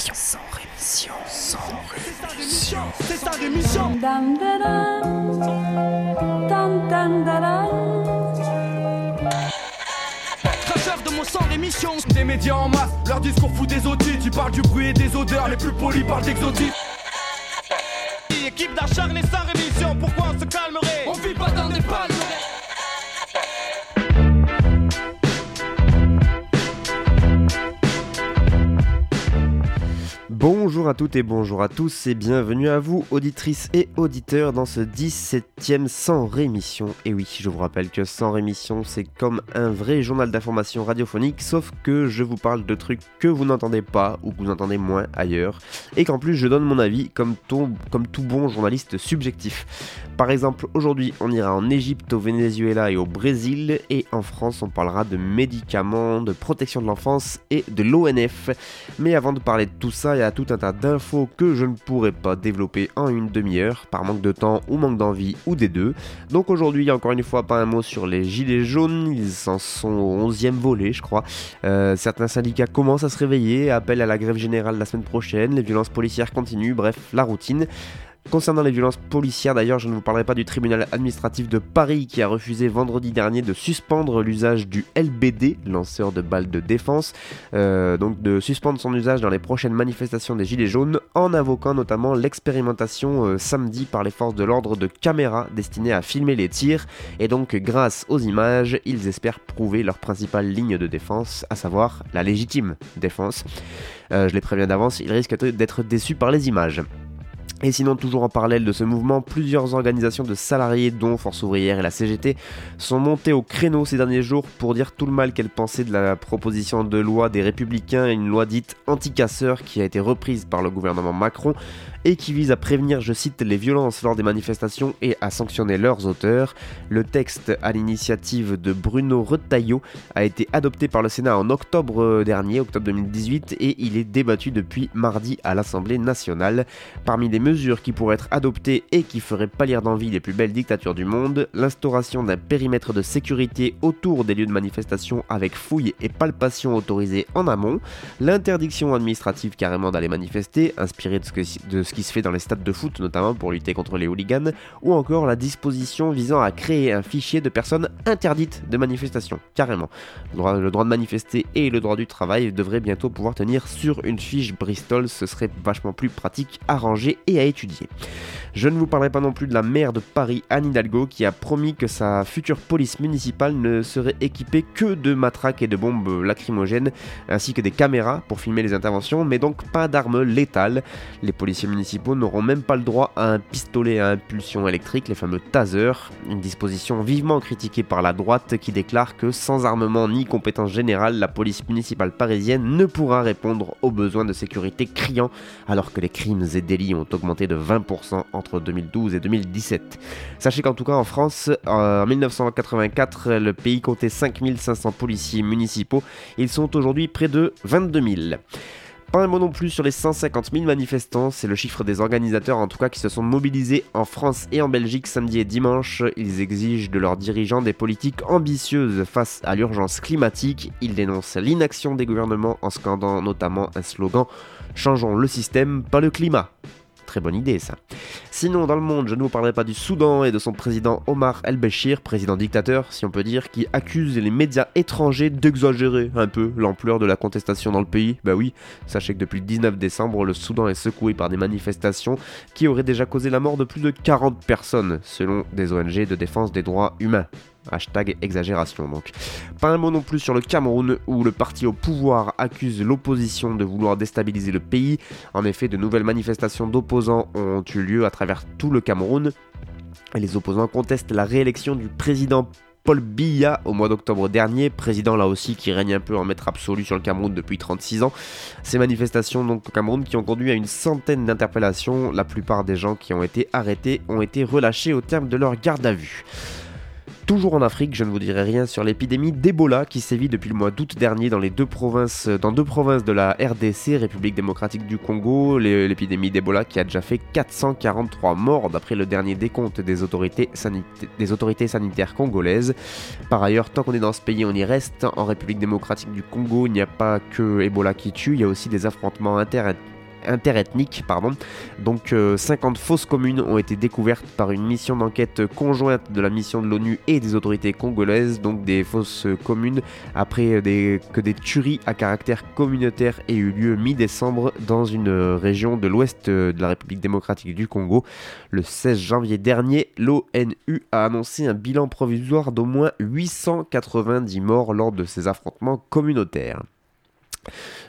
rémission, sans rémission, sans rémission. C'est sa rémission. Dam, de mon sang rémission. Des médias en masse, leur discours fout des audits. Tu parles du bruit et des odeurs, les plus polis parlent d'exotisme. À toutes et bonjour à tous et bienvenue à vous auditrices et auditeurs dans ce 17ème sans rémission. Et oui, je vous rappelle que sans rémission c'est comme un vrai journal d'information radiophonique sauf que je vous parle de trucs que vous n'entendez pas ou que vous entendez moins ailleurs et qu'en plus je donne mon avis comme, ton- comme tout bon journaliste subjectif. Par exemple aujourd'hui on ira en Égypte, au Venezuela et au Brésil et en France on parlera de médicaments, de protection de l'enfance et de l'ONF. Mais avant de parler de tout ça, il y a tout un tas d'infos que je ne pourrais pas développer en une demi-heure, par manque de temps ou manque d'envie ou des deux. Donc aujourd'hui, encore une fois, pas un mot sur les gilets jaunes, ils en sont au 11e volet, je crois. Euh, certains syndicats commencent à se réveiller, appellent à la grève générale la semaine prochaine, les violences policières continuent, bref, la routine. Concernant les violences policières, d'ailleurs, je ne vous parlerai pas du tribunal administratif de Paris qui a refusé vendredi dernier de suspendre l'usage du LBD, lanceur de balles de défense, euh, donc de suspendre son usage dans les prochaines manifestations des Gilets jaunes, en invoquant notamment l'expérimentation euh, samedi par les forces de l'ordre de caméras destinées à filmer les tirs, et donc grâce aux images, ils espèrent prouver leur principale ligne de défense, à savoir la légitime défense. Euh, je les préviens d'avance, ils risquent d'être déçus par les images. Et sinon, toujours en parallèle de ce mouvement, plusieurs organisations de salariés, dont Force ouvrière et la CGT, sont montées au créneau ces derniers jours pour dire tout le mal qu'elles pensaient de la proposition de loi des Républicains, une loi dite anti-casseurs qui a été reprise par le gouvernement Macron et qui vise à prévenir, je cite, les violences lors des manifestations et à sanctionner leurs auteurs. Le texte, à l'initiative de Bruno Retailleau, a été adopté par le Sénat en octobre dernier, octobre 2018, et il est débattu depuis mardi à l'Assemblée nationale. Parmi les mesures qui pourraient être adoptées et qui feraient pâlir d'envie les plus belles dictatures du monde, l'instauration d'un périmètre de sécurité autour des lieux de manifestation avec fouilles et palpations autorisées en amont, l'interdiction administrative carrément d'aller manifester, inspirée de ce, que- de ce qui se fait dans les stades de foot notamment pour lutter contre les hooligans, ou encore la disposition visant à créer un fichier de personnes interdites de manifestation, carrément. Le droit, le droit de manifester et le droit du travail devraient bientôt pouvoir tenir sur une fiche Bristol, ce serait vachement plus pratique à ranger et à étudier. Je ne vous parlerai pas non plus de la maire de Paris, Anne Hidalgo, qui a promis que sa future police municipale ne serait équipée que de matraques et de bombes lacrymogènes, ainsi que des caméras pour filmer les interventions, mais donc pas d'armes létales. Les policiers municipaux n'auront même pas le droit à un pistolet à impulsion électrique, les fameux tasers, une disposition vivement critiquée par la droite qui déclare que sans armement ni compétence générale, la police municipale parisienne ne pourra répondre aux besoins de sécurité criants alors que les crimes et délits ont augmenté de 20% entre 2012 et 2017. Sachez qu'en tout cas en France, euh, en 1984, le pays comptait 5500 policiers municipaux. Ils sont aujourd'hui près de 22 000. Pas un mot non plus sur les 150 000 manifestants, c'est le chiffre des organisateurs en tout cas qui se sont mobilisés en France et en Belgique samedi et dimanche. Ils exigent de leurs dirigeants des politiques ambitieuses face à l'urgence climatique. Ils dénoncent l'inaction des gouvernements en scandant notamment un slogan Changeons le système, pas le climat. Très bonne idée ça. Sinon, dans le monde, je ne vous parlerai pas du Soudan et de son président Omar el-Béchir, président dictateur, si on peut dire, qui accuse les médias étrangers d'exagérer un peu l'ampleur de la contestation dans le pays. Bah oui, sachez que depuis le 19 décembre, le Soudan est secoué par des manifestations qui auraient déjà causé la mort de plus de 40 personnes, selon des ONG de défense des droits humains. Hashtag exagération donc. Pas un mot non plus sur le Cameroun où le parti au pouvoir accuse l'opposition de vouloir déstabiliser le pays. En effet, de nouvelles manifestations d'opposants ont eu lieu à travers tout le Cameroun. Et les opposants contestent la réélection du président Paul Biya au mois d'octobre dernier, président là aussi qui règne un peu en maître absolu sur le Cameroun depuis 36 ans. Ces manifestations donc au Cameroun qui ont conduit à une centaine d'interpellations, la plupart des gens qui ont été arrêtés ont été relâchés au terme de leur garde à vue. Toujours en Afrique, je ne vous dirai rien sur l'épidémie d'Ebola qui sévit depuis le mois d'août dernier dans, les deux provinces, dans deux provinces de la RDC, République démocratique du Congo. L'épidémie d'Ebola qui a déjà fait 443 morts d'après le dernier décompte des autorités, sanita- des autorités sanitaires congolaises. Par ailleurs, tant qu'on est dans ce pays, on y reste. En République démocratique du Congo, il n'y a pas que Ebola qui tue, il y a aussi des affrontements inter interethnique. Pardon. Donc 50 fausses communes ont été découvertes par une mission d'enquête conjointe de la mission de l'ONU et des autorités congolaises, donc des fausses communes, après que des tueries à caractère communautaire aient eu lieu mi-décembre dans une région de l'ouest de la République démocratique du Congo. Le 16 janvier dernier, l'ONU a annoncé un bilan provisoire d'au moins 890 morts lors de ces affrontements communautaires.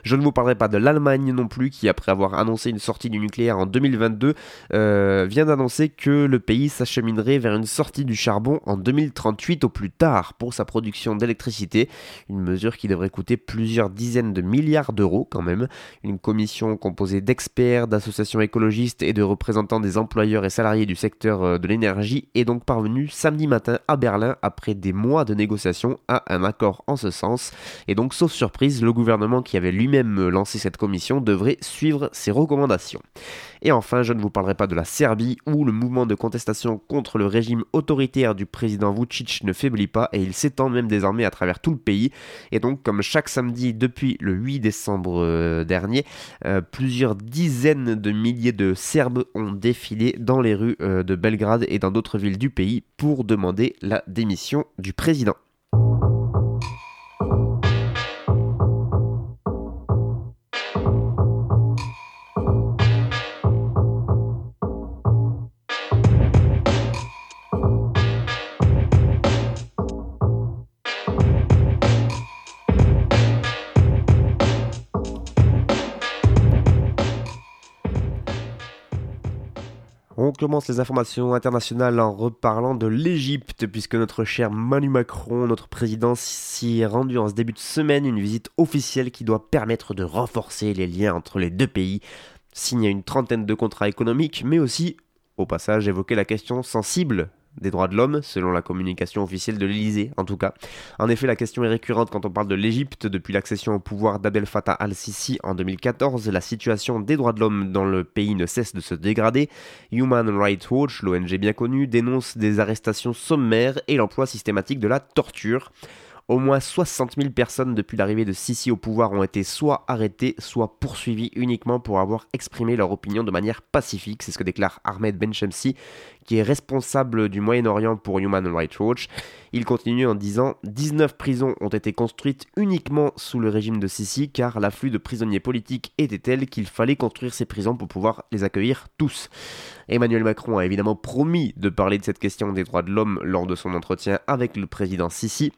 Je ne vous parlerai pas de l'Allemagne non plus, qui après avoir annoncé une sortie du nucléaire en 2022, euh, vient d'annoncer que le pays s'acheminerait vers une sortie du charbon en 2038 au plus tard pour sa production d'électricité, une mesure qui devrait coûter plusieurs dizaines de milliards d'euros quand même. Une commission composée d'experts, d'associations écologistes et de représentants des employeurs et salariés du secteur euh, de l'énergie est donc parvenue samedi matin à Berlin après des mois de négociations à un accord en ce sens. Et donc, sauf surprise, le gouvernement qui avait lui-même lancé cette commission devrait suivre ses recommandations. Et enfin, je ne vous parlerai pas de la Serbie où le mouvement de contestation contre le régime autoritaire du président Vucic ne faiblit pas et il s'étend même désormais à travers tout le pays. Et donc, comme chaque samedi depuis le 8 décembre euh, dernier, euh, plusieurs dizaines de milliers de Serbes ont défilé dans les rues euh, de Belgrade et dans d'autres villes du pays pour demander la démission du président. Commence les informations internationales en reparlant de l'Égypte, puisque notre cher Manu Macron, notre président, s'y est rendu en ce début de semaine, une visite officielle qui doit permettre de renforcer les liens entre les deux pays, signer une trentaine de contrats économiques, mais aussi, au passage, évoquer la question sensible des droits de l'homme, selon la communication officielle de l'Elysée en tout cas. En effet, la question est récurrente quand on parle de l'Égypte depuis l'accession au pouvoir d'Abdel Fattah al-Sisi en 2014. La situation des droits de l'homme dans le pays ne cesse de se dégrader. Human Rights Watch, l'ONG bien connue, dénonce des arrestations sommaires et l'emploi systématique de la torture. Au moins 60 000 personnes depuis l'arrivée de Sisi au pouvoir ont été soit arrêtées, soit poursuivies uniquement pour avoir exprimé leur opinion de manière pacifique. C'est ce que déclare Ahmed Benchemsi, qui est responsable du Moyen-Orient pour Human Rights Watch. Il continue en disant 19 prisons ont été construites uniquement sous le régime de Sisi car l'afflux de prisonniers politiques était tel qu'il fallait construire ces prisons pour pouvoir les accueillir tous. Emmanuel Macron a évidemment promis de parler de cette question des droits de l'homme lors de son entretien avec le président Sisi.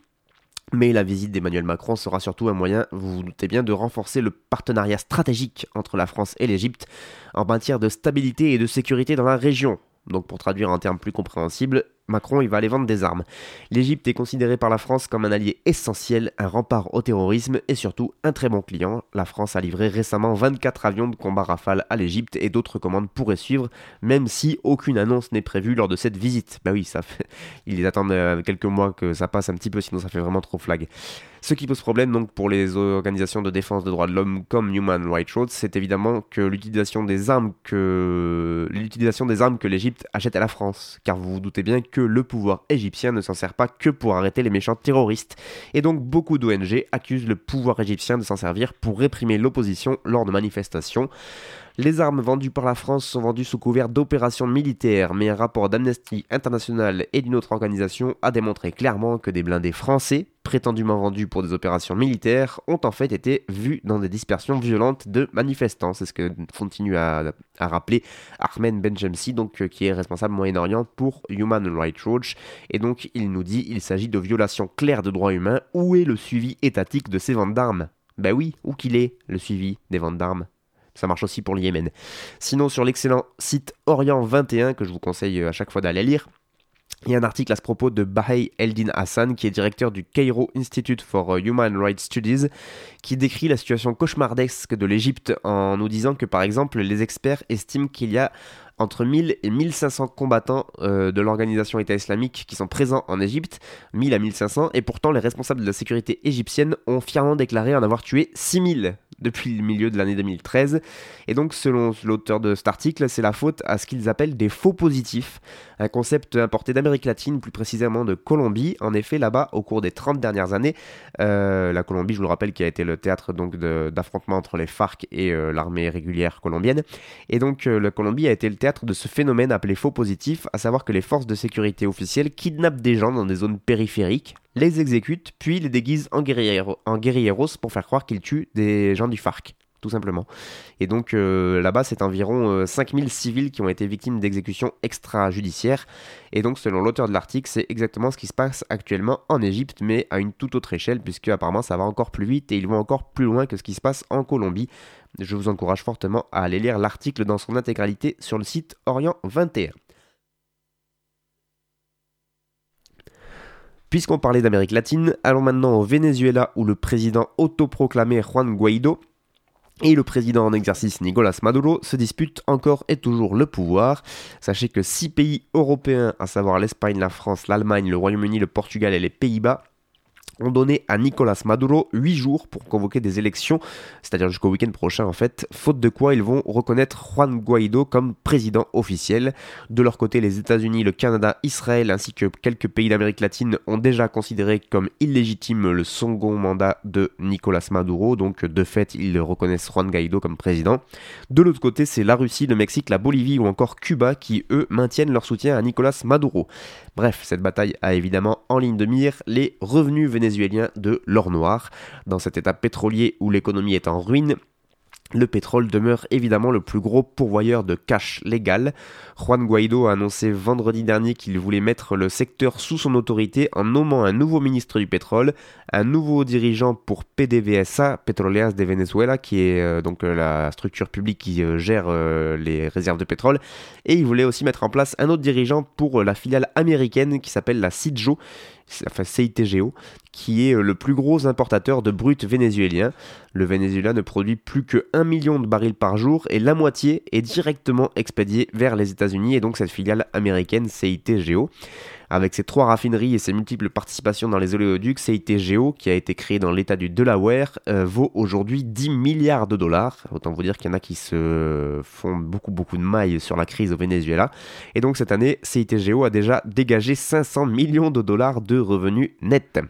Mais la visite d'Emmanuel Macron sera surtout un moyen, vous vous doutez bien, de renforcer le partenariat stratégique entre la France et l'Égypte en matière de stabilité et de sécurité dans la région. Donc pour traduire en termes plus compréhensibles, Macron il va aller vendre des armes. L'Égypte est considérée par la France comme un allié essentiel, un rempart au terrorisme et surtout un très bon client. La France a livré récemment 24 avions de combat Rafale à l'Égypte et d'autres commandes pourraient suivre, même si aucune annonce n'est prévue lors de cette visite. Bah oui, ça fait... ils attendent euh, quelques mois que ça passe un petit peu, sinon ça fait vraiment trop flag. Ce qui pose problème donc pour les organisations de défense des droits de l'homme comme Human Rights Watch, c'est évidemment que l'utilisation des armes que l'utilisation des armes que l'Égypte achète à la France, car vous vous doutez bien que le pouvoir égyptien ne s'en sert pas que pour arrêter les méchants terroristes, et donc beaucoup d'ONG accusent le pouvoir égyptien de s'en servir pour réprimer l'opposition lors de manifestations. Les armes vendues par la France sont vendues sous couvert d'opérations militaires, mais un rapport d'Amnesty International et d'une autre organisation a démontré clairement que des blindés français, prétendument vendus pour des opérations militaires, ont en fait été vus dans des dispersions violentes de manifestants. C'est ce que continue à, rappeler Ahmed Benjamsi, donc euh, qui est responsable Moyen-Orient pour Human Rights Watch. Et donc il nous dit il s'agit de violations claires de droits humains. Où est le suivi étatique de ces ventes d'armes? Ben oui, où qu'il est le suivi des ventes d'armes ça marche aussi pour le Yémen. Sinon, sur l'excellent site Orient 21, que je vous conseille à chaque fois d'aller lire, il y a un article à ce propos de Bahei Eldin Hassan, qui est directeur du Cairo Institute for Human Rights Studies, qui décrit la situation cauchemardesque de l'Égypte en nous disant que par exemple les experts estiment qu'il y a entre 1000 et 1500 combattants euh, de l'organisation État islamique qui sont présents en Égypte, 1000 à 1500, et pourtant les responsables de la sécurité égyptienne ont fièrement déclaré en avoir tué 6000 depuis le milieu de l'année 2013. Et donc, selon l'auteur de cet article, c'est la faute à ce qu'ils appellent des faux positifs, un concept importé d'Amérique latine, plus précisément de Colombie. En effet, là-bas, au cours des 30 dernières années, euh, la Colombie, je vous le rappelle, qui a été le théâtre donc d'affrontements entre les FARC et euh, l'armée régulière colombienne. Et donc, euh, la Colombie a été le théâtre de ce phénomène appelé faux positifs, à savoir que les forces de sécurité officielles kidnappent des gens dans des zones périphériques, les exécutent, puis les déguisent en, guerrieros pour faire croire qu'ils tuent des gens du FARC tout simplement. Et donc euh, là-bas, c'est environ 5000 euh, civils qui ont été victimes d'exécutions extrajudiciaires. Et donc, selon l'auteur de l'article, c'est exactement ce qui se passe actuellement en Égypte, mais à une toute autre échelle, puisque apparemment ça va encore plus vite et ils vont encore plus loin que ce qui se passe en Colombie. Je vous encourage fortement à aller lire l'article dans son intégralité sur le site Orient 21. Puisqu'on parlait d'Amérique latine, allons maintenant au Venezuela où le président autoproclamé Juan Guaido et le président en exercice Nicolas Maduro se dispute encore et toujours le pouvoir. Sachez que six pays européens, à savoir l'Espagne, la France, l'Allemagne, le Royaume-Uni, le Portugal et les Pays-Bas, ont donné à Nicolas Maduro 8 jours pour convoquer des élections, c'est-à-dire jusqu'au week-end prochain en fait, faute de quoi ils vont reconnaître Juan Guaido comme président officiel. De leur côté, les États-Unis, le Canada, Israël ainsi que quelques pays d'Amérique latine ont déjà considéré comme illégitime le second mandat de Nicolas Maduro, donc de fait ils reconnaissent Juan Guaido comme président. De l'autre côté, c'est la Russie, le Mexique, la Bolivie ou encore Cuba qui eux maintiennent leur soutien à Nicolas Maduro. Bref, cette bataille a évidemment en ligne de mire les revenus vénézuéliens de l'or noir. Dans cet état pétrolier où l'économie est en ruine, le pétrole demeure évidemment le plus gros pourvoyeur de cash légal. Juan Guaido a annoncé vendredi dernier qu'il voulait mettre le secteur sous son autorité en nommant un nouveau ministre du pétrole, un nouveau dirigeant pour PDVSA, Petroleas de Venezuela, qui est euh, donc euh, la structure publique qui euh, gère les réserves de pétrole, et il voulait aussi mettre en place un autre dirigeant pour la filiale américaine qui s'appelle la CITGO, enfin CITGO, qui est le plus gros importateur de brut vénézuélien. Le Venezuela ne produit plus que 1 million de barils par jour et la moitié est directement expédiée vers les États-Unis et donc cette filiale américaine CITGO. Avec ses trois raffineries et ses multiples participations dans les oléoducs, CITGO, qui a été créé dans l'état du Delaware, euh, vaut aujourd'hui 10 milliards de dollars. Autant vous dire qu'il y en a qui se font beaucoup beaucoup de mailles sur la crise au Venezuela. Et donc cette année, CITGO a déjà dégagé 500 millions de dollars de revenus nets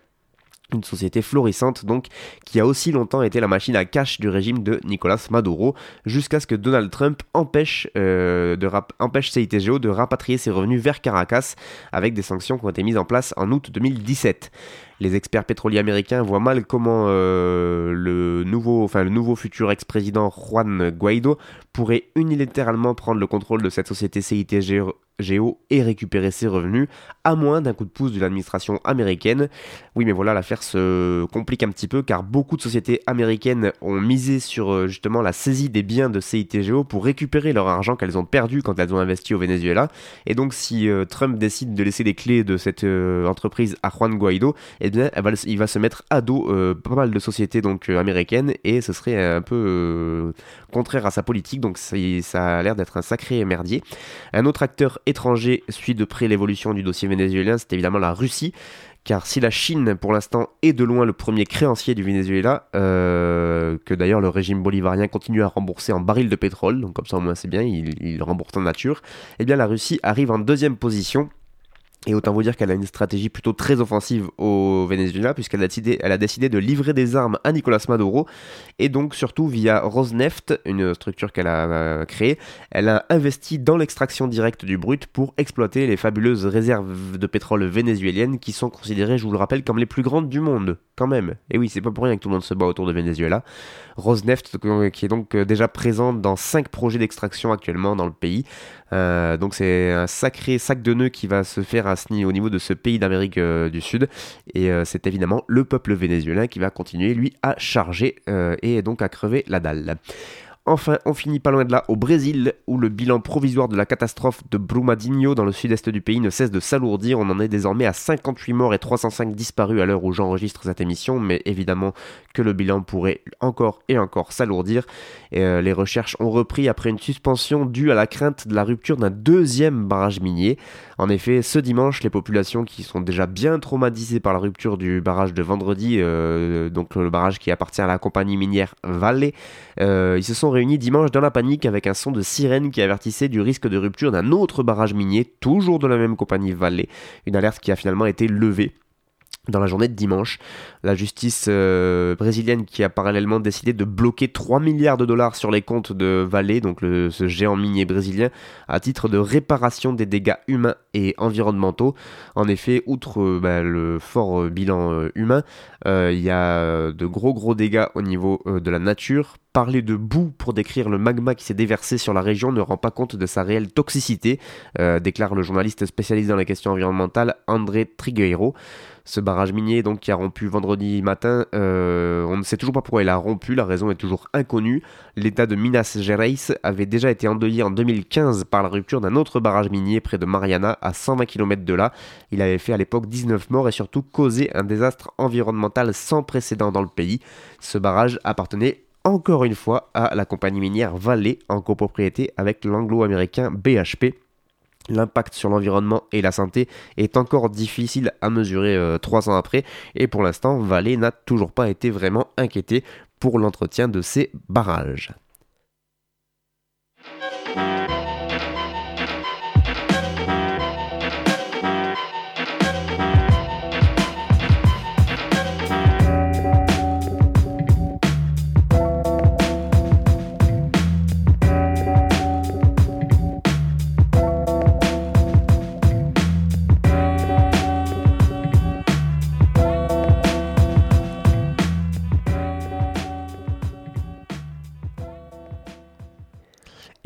une société florissante donc qui a aussi longtemps été la machine à cash du régime de Nicolas Maduro jusqu'à ce que Donald Trump empêche, euh, de empêche CITGO de rapatrier ses revenus vers Caracas avec des sanctions qui ont été mises en place en août 2017. Les experts pétroliers américains voient mal comment euh, le, nouveau, le nouveau futur ex-président Juan Guaido pourrait unilatéralement prendre le contrôle de cette société CITGO Géo et récupérer ses revenus, à moins d'un coup de pouce de l'administration américaine. Oui, mais voilà, l'affaire se complique un petit peu car beaucoup de sociétés américaines ont misé sur euh, justement la saisie des biens de CITGO pour récupérer leur argent qu'elles ont perdu quand elles ont investi au Venezuela. Et donc, si euh, Trump décide de laisser les clés de cette euh, entreprise à Juan Guaido, eh bien, il va se mettre à dos pas mal de sociétés donc américaines et ce serait un peu contraire à sa politique. Donc, ça a l'air d'être un sacré merdier. Un autre acteur étranger suit de près l'évolution du dossier vénézuélien, c'est évidemment la Russie. Car si la Chine, pour l'instant, est de loin le premier créancier du Venezuela, euh, que d'ailleurs le régime bolivarien continue à rembourser en barils de pétrole, donc comme ça au moins c'est bien, il, il rembourse en nature, eh bien la Russie arrive en deuxième position et autant vous dire qu'elle a une stratégie plutôt très offensive au Venezuela, puisqu'elle a, décidé, a décidé de livrer des armes à Nicolas Maduro, et donc surtout via Rosneft, une structure qu'elle a euh, créée, elle a investi dans l'extraction directe du brut pour exploiter les fabuleuses réserves de pétrole vénézuéliennes qui sont considérées, je vous le rappelle, comme les plus grandes du monde, quand même. Et oui, c'est pas pour rien que tout le monde se bat autour de Venezuela. Rosneft, qui est donc euh, déjà présente dans 5 projets d'extraction actuellement dans le pays. Euh, donc c'est un sacré sac de nœuds qui va se faire à au niveau de ce pays d'Amérique euh, du Sud. Et c'est évidemment le peuple vénézuélien qui va continuer, lui, à charger et donc à crever la dalle. Enfin, on finit pas loin de là au Brésil, où le bilan provisoire de la catastrophe de Brumadinho dans le sud-est du pays ne cesse de s'alourdir. On en est désormais à 58 morts et 305 disparus à l'heure où j'enregistre cette émission, mais évidemment que le bilan pourrait encore et encore s'alourdir. Euh, les recherches ont repris après une suspension due à la crainte de la rupture d'un deuxième barrage minier. En effet, ce dimanche, les populations qui sont déjà bien traumatisées par la rupture du barrage de vendredi, euh, donc le barrage qui appartient à la compagnie minière Valley, euh, ils se sont réunis dimanche dans la panique avec un son de sirène qui avertissait du risque de rupture d'un autre barrage minier, toujours de la même compagnie Valley. Une alerte qui a finalement été levée dans la journée de dimanche, la justice euh, brésilienne qui a parallèlement décidé de bloquer 3 milliards de dollars sur les comptes de Vale, donc ce géant minier brésilien, à titre de réparation des dégâts humains et environnementaux. En effet, outre euh, bah, le fort euh, bilan humain, il y a de gros gros dégâts au niveau de la nature. Parler de boue pour décrire le magma qui s'est déversé sur la région ne rend pas compte de sa réelle toxicité, déclare le journaliste spécialisé dans les questions environnementales André Trigueiro ce barrage minier donc qui a rompu vendredi matin. Euh, on ne sait toujours pas pourquoi il a rompu, la raison est toujours inconnue. L'état de Minas Gerais avait déjà été endeuillé en 2015 par la rupture d'un autre barrage minier près de Mariana, à 120 km de là. Il avait fait à l'époque 19 morts et surtout causé un désastre environnemental sans précédent dans le pays. Ce barrage appartenait encore une fois à la compagnie minière Valley en copropriété avec l'anglo-américain BHP. L'impact sur l'environnement et la santé est encore difficile à mesurer euh, trois ans après et pour l'instant Valais n'a toujours pas été vraiment inquiété pour l'entretien de ces barrages.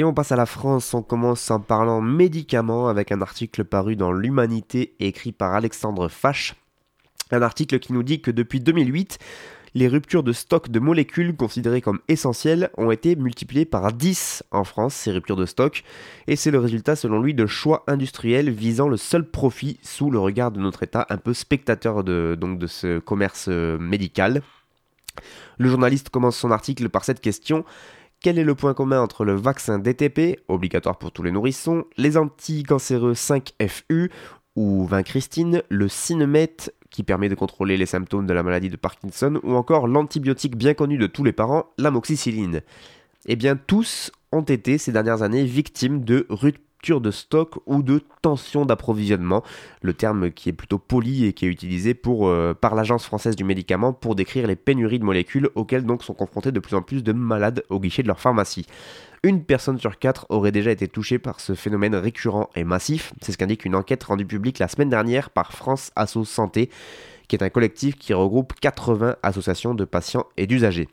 Et on passe à la France, on commence en parlant médicaments avec un article paru dans l'Humanité écrit par Alexandre Fache. Un article qui nous dit que depuis 2008, les ruptures de stock de molécules considérées comme essentielles ont été multipliées par 10 en France, ces ruptures de stock, et c'est le résultat selon lui de choix industriels visant le seul profit sous le regard de notre État un peu spectateur de, ce commerce euh, médical. Le journaliste commence son article par cette question quel est le point commun entre le vaccin DTP, obligatoire pour tous les nourrissons, les anticancéreux 5FU ou vincristine, le Cinemet qui permet de contrôler les symptômes de la maladie de Parkinson ou encore l'antibiotique bien connu de tous les parents, l'amoxicilline? Eh bien tous ont été ces dernières années victimes de ruptures de stock ou de tension d'approvisionnement, le terme qui est plutôt poli et qui est utilisé euh, par l'Agence française du médicament pour décrire les pénuries de molécules auxquelles donc sont confrontés de plus en plus de malades au guichet de leur pharmacie. Une personne sur quatre aurait déjà été touchée par ce phénomène récurrent et massif, c'est ce qu'indique une enquête rendue publique la semaine dernière par France Asso Santé, qui est un collectif qui regroupe 80 associations de patients et d'usagers.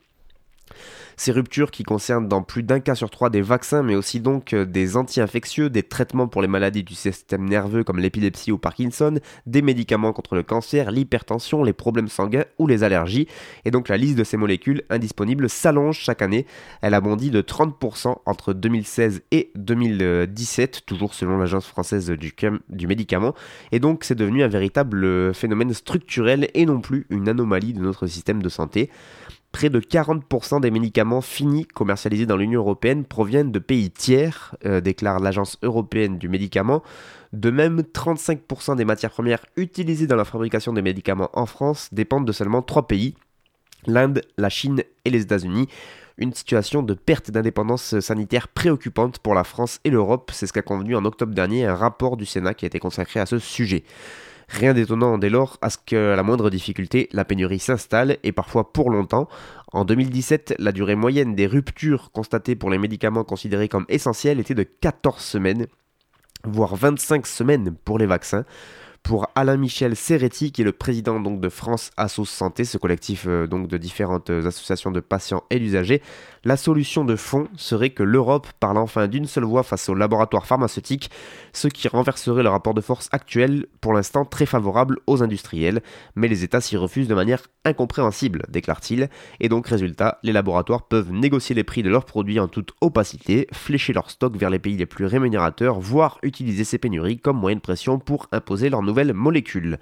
Ces ruptures qui concernent dans plus d'un cas sur trois des vaccins, mais aussi donc euh, des anti-infectieux, des traitements pour les maladies du système nerveux comme l'épilepsie ou Parkinson, des médicaments contre le cancer, l'hypertension, les problèmes sanguins ou les allergies. Et donc la liste de ces molécules indisponibles s'allonge chaque année. Elle a bondi de 30% entre 2016 et 2017, toujours selon l'Agence française du, du médicament. Et donc c'est devenu un véritable phénomène structurel et non plus une anomalie de notre système de santé. Près de 40% des médicaments finis commercialisés dans l'Union européenne proviennent de pays tiers, euh, déclare l'Agence européenne du médicament. De même, 35% des matières premières utilisées dans la fabrication des médicaments en France dépendent de seulement 3 pays, l'Inde, la Chine et les États-Unis. Une situation de perte d'indépendance sanitaire préoccupante pour la France et l'Europe, c'est ce qu'a convenu en octobre dernier un rapport du Sénat qui a été consacré à ce sujet. Rien d'étonnant dès lors à ce que, la moindre difficulté, la pénurie s'installe et parfois pour longtemps. En 2017, la durée moyenne des ruptures constatées pour les médicaments considérés comme essentiels était de 14 semaines, voire 25 semaines pour les vaccins. Pour Alain-Michel Serretti, qui est le président de France Assos Santé, ce collectif euh, donc de différentes euh, associations de patients et d'usagers, la solution de fond serait que l'Europe parle enfin d'une seule voix face aux laboratoires pharmaceutiques, ce qui renverserait le rapport de force actuel, pour l'instant très favorable aux industriels, mais les États s'y refusent de manière incompréhensible, déclare-t-il, et donc résultat, les laboratoires peuvent négocier les prix de leurs produits en toute opacité, flécher leur stock vers les pays les plus rémunérateurs, voire utiliser ces pénuries comme moyen de pression pour imposer leurs nouvelles molécules.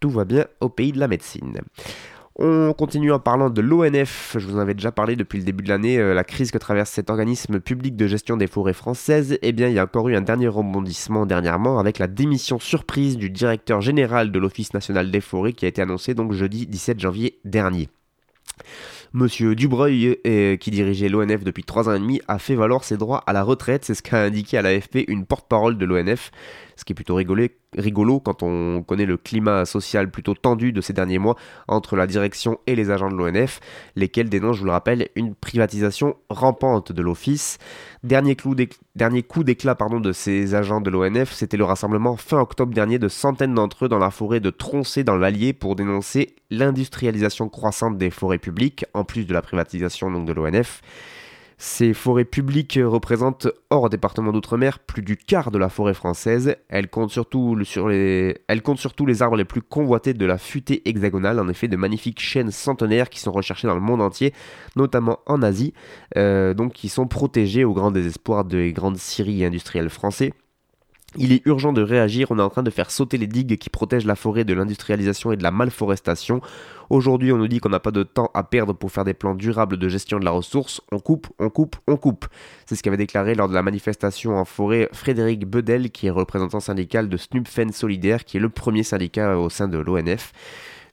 Tout va bien au pays de la médecine. On continue en parlant de l'ONF. Je vous en avais déjà parlé depuis le début de l'année, euh, la crise que traverse cet organisme public de gestion des forêts françaises. Eh bien, il y a encore eu un dernier rebondissement dernièrement avec la démission surprise du directeur général de l'Office national des forêts qui a été annoncée donc jeudi 17 janvier dernier. Monsieur Dubreuil, euh, qui dirigeait l'ONF depuis trois ans et demi, a fait valoir ses droits à la retraite. C'est ce qu'a indiqué à l'AFP une porte-parole de l'ONF, ce qui est plutôt rigolé, rigolo quand on connaît le climat social plutôt tendu de ces derniers mois entre la direction et les agents de l'ONF, lesquels dénoncent, je vous le rappelle, une privatisation rampante de l'office. Dernier, coup d'éclat de ces agents de l'ONF, c'était le rassemblement fin octobre dernier de centaines d'entre eux dans la forêt de Troncé dans l'Allier pour dénoncer l'industrialisation croissante des forêts publiques, en plus de la privatisation donc, de l'ONF. Ces forêts publiques représentent, hors département d'outre-mer, plus du quart de la forêt française. Elles comptent, surtout sur les... Arbres les plus convoités de la futée hexagonale, en effet de magnifiques chênes centenaires qui sont recherchés dans le monde entier, notamment en Asie, euh, donc qui sont protégés au grand désespoir des grandes scieries industrielles français. Il est urgent de réagir, on est en train de faire sauter les digues qui protègent la forêt de l'industrialisation et de la malforestation. Aujourd'hui, on nous dit qu'on n'a pas de temps à perdre pour faire des plans durables de gestion de la ressource. On coupe, on coupe, on coupe. C'est ce qu'avait déclaré lors de la manifestation en forêt Frédéric Bedel, qui est représentant syndical de Snupfen Solidaire, qui est le premier syndicat au sein de l'ONF.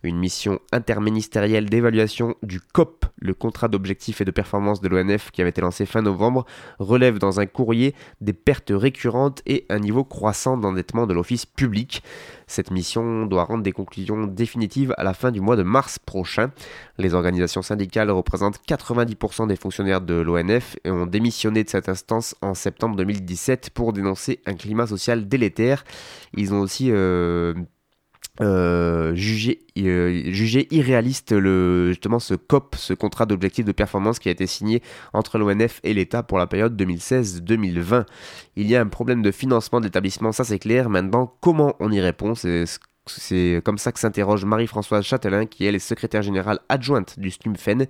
Une mission interministérielle d'évaluation du COP, le contrat d'objectifs et de performance de l'ONF qui avait été lancé fin novembre, relève dans un courrier des pertes récurrentes et un niveau croissant d'endettement de l'office public. Cette mission doit rendre des conclusions définitives à la fin du mois de mars prochain. Les organisations syndicales représentent 90% des fonctionnaires de l'ONF et ont démissionné de cette instance en septembre 2017 pour dénoncer un climat social délétère. Ils ont aussi euh, euh, jugé, euh, irréaliste le, justement ce COP, ce contrat d'objectif de performance qui a été signé entre l'ONF et l'État pour la période 2016-2020. Il y a un problème de financement de l'établissement, ça c'est clair. Maintenant, comment on y répond? C'est comme ça que s'interroge Marie-Françoise Châtelain, qui elle est secrétaire générale adjointe du STUMFEN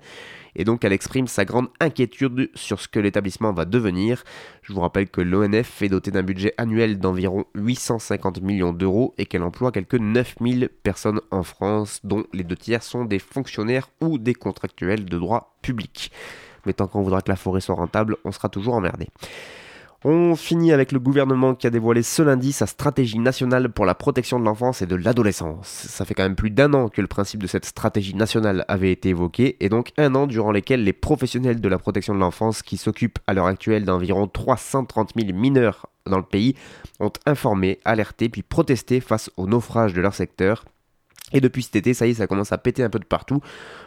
et donc elle exprime sa grande inquiétude sur ce que l'établissement va devenir. Je vous rappelle que l'ONF est doté d'un budget annuel d'environ 850 millions d'euros et qu'elle emploie quelques 9000 personnes en France, dont les deux tiers sont des fonctionnaires ou des contractuels de droit public. Mais tant qu'on voudra que la forêt soit rentable, on sera toujours emmerdé. On finit avec le gouvernement qui a dévoilé ce lundi sa stratégie nationale pour la protection de l'enfance et de l'adolescence. Ça fait quand même plus d'un an que le principe de cette stratégie nationale avait été évoqué, et donc un an durant lesquels les professionnels de la protection de l'enfance, qui s'occupent à l'heure actuelle d'environ 330 000 mineurs dans le pays, ont informé, alerté puis protesté face au naufrage de leur secteur et depuis cet été, ça y est, ça commence à péter un peu de partout.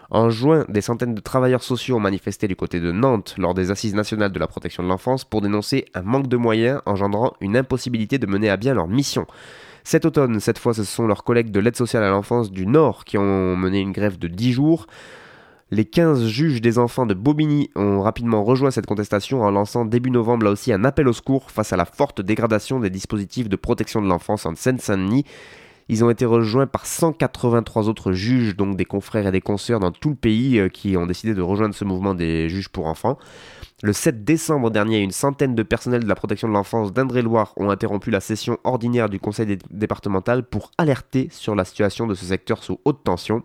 En juin, des centaines de travailleurs sociaux ont manifesté du côté de Nantes lors des assises nationales de la protection de l'enfance pour dénoncer un manque de moyens engendrant une impossibilité de mener à bien leur mission. Cet automne, cette fois, ce sont leurs collègues de l'aide sociale à l'enfance du Nord qui ont mené une grève de 10 jours. Les 15 juges des enfants de Bobigny ont rapidement rejoint cette contestation en lançant début novembre là aussi un appel au secours face à la forte dégradation des dispositifs de protection de l'enfance en Seine-Saint-Denis ils ont été rejoints par 183 autres juges, donc des confrères et des consoeurs dans tout le pays euh, qui ont décidé de rejoindre ce mouvement des juges pour enfants. Le 7 décembre dernier, une centaine de personnels de la protection de l'enfance d'Indre-et-Loire ont interrompu la session ordinaire du conseil départemental pour alerter sur la situation de ce secteur sous haute tension.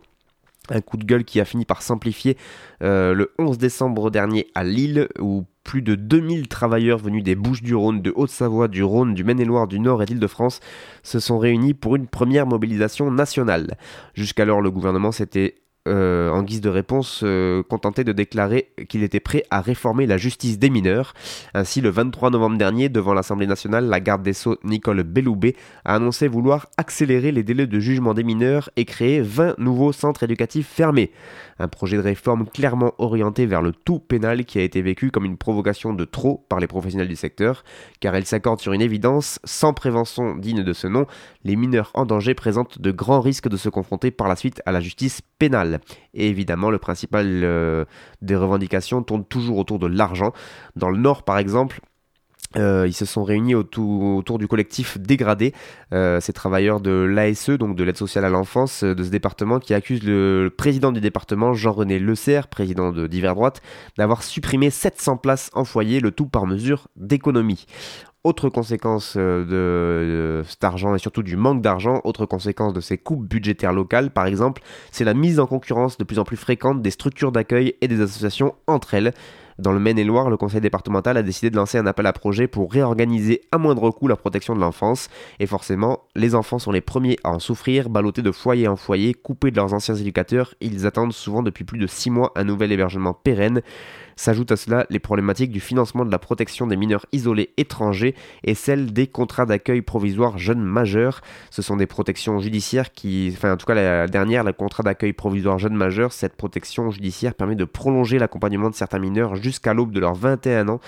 Un coup de gueule qui a fini par s'amplifier euh, le 11 décembre dernier à Lille, où plus de 2000 travailleurs venus des Bouches-du-Rhône, de Haute-Savoie, du Rhône, du Maine-et-Loire, du Nord et d'Île-de-France se sont réunis pour une première mobilisation nationale. Jusqu'alors, le gouvernement s'était euh, en guise de réponse, euh, contenté de déclarer qu'il était prêt à réformer la justice des mineurs. Ainsi, le 23 novembre dernier, devant l'Assemblée nationale, la garde des Sceaux Nicole Belloubet a annoncé vouloir accélérer les délais de jugement des mineurs et créer 20 nouveaux centres éducatifs fermés. Un projet de réforme clairement orienté vers le tout pénal qui a été vécu comme une provocation de trop par les professionnels du secteur, car elle s'accorde sur une évidence, sans prévention digne de ce nom, les mineurs en danger présentent de grands risques de se confronter par la suite à la justice pénale. Et évidemment, le principal euh, des revendications tourne toujours autour de l'argent. Dans le Nord, par exemple, euh, ils se sont réunis autour, du collectif Dégradé, euh, ces travailleurs de l'ASE, donc de l'aide sociale à l'enfance de ce département, qui accusent le, président du département, Jean-René Lecerf, président de Divers Droite, d'avoir supprimé 700 places en foyer, le tout par mesure d'économie. Autre conséquence euh, de, cet argent et surtout du manque d'argent, autre conséquence de ces coupes budgétaires locales par exemple, c'est la mise en concurrence de plus en plus fréquente des structures d'accueil et des associations entre elles. Dans le Maine-et-Loire, le conseil départemental a décidé de lancer un appel à projet pour réorganiser à moindre coût la protection de l'enfance. Et forcément, les enfants sont les premiers à en souffrir, ballottés de foyer en foyer, coupés de leurs anciens éducateurs. Ils attendent souvent depuis plus de 6 mois un nouvel hébergement pérenne. S'ajoutent à cela les problématiques du financement de la protection des mineurs isolés étrangers et celle des contrats d'accueil provisoire jeunes majeurs. Ce sont des protections judiciaires qui, enfin en tout cas la dernière, le contrat d'accueil provisoire jeunes majeurs, cette protection judiciaire permet de prolonger l'accompagnement de certains mineurs jusqu'à l'aube de leurs 21 ans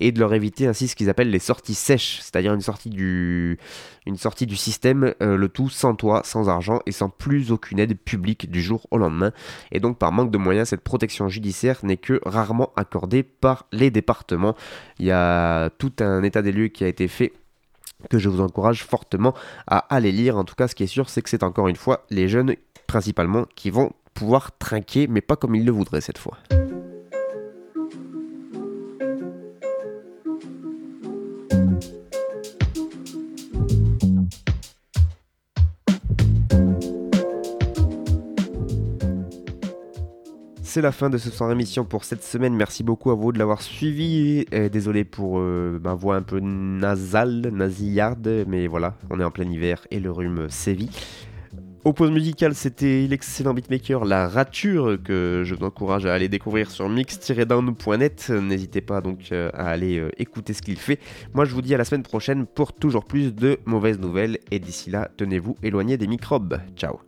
et de leur éviter ainsi ce qu'ils appellent les sorties sèches, c'est-à-dire une sortie du, système, euh, le tout sans toit, sans argent et sans plus aucune aide publique du jour au lendemain. Et donc par manque de moyens, cette protection judiciaire n'est que rarement accordée par les départements. Il y a tout un état des lieux qui a été fait que je vous encourage fortement à aller lire. En tout cas, ce qui est sûr, c'est que c'est encore une fois les jeunes principalement qui vont pouvoir trinquer, mais pas comme ils le voudraient cette fois. C'est la fin de ce soir émission pour cette semaine. Merci beaucoup à vous de l'avoir suivi. désolé pour euh, ma voix un peu nasale, nasillarde, mais voilà, on est en plein hiver et le rhume sévit. Au pause musical, c'était l'excellent beatmaker La Rature que je vous encourage à aller découvrir sur mix-down.net. N'hésitez pas donc euh, à aller euh, écouter ce qu'il fait. Moi, je vous dis à la semaine prochaine pour toujours plus de mauvaises nouvelles et d'ici là, tenez-vous éloignés des microbes. Ciao.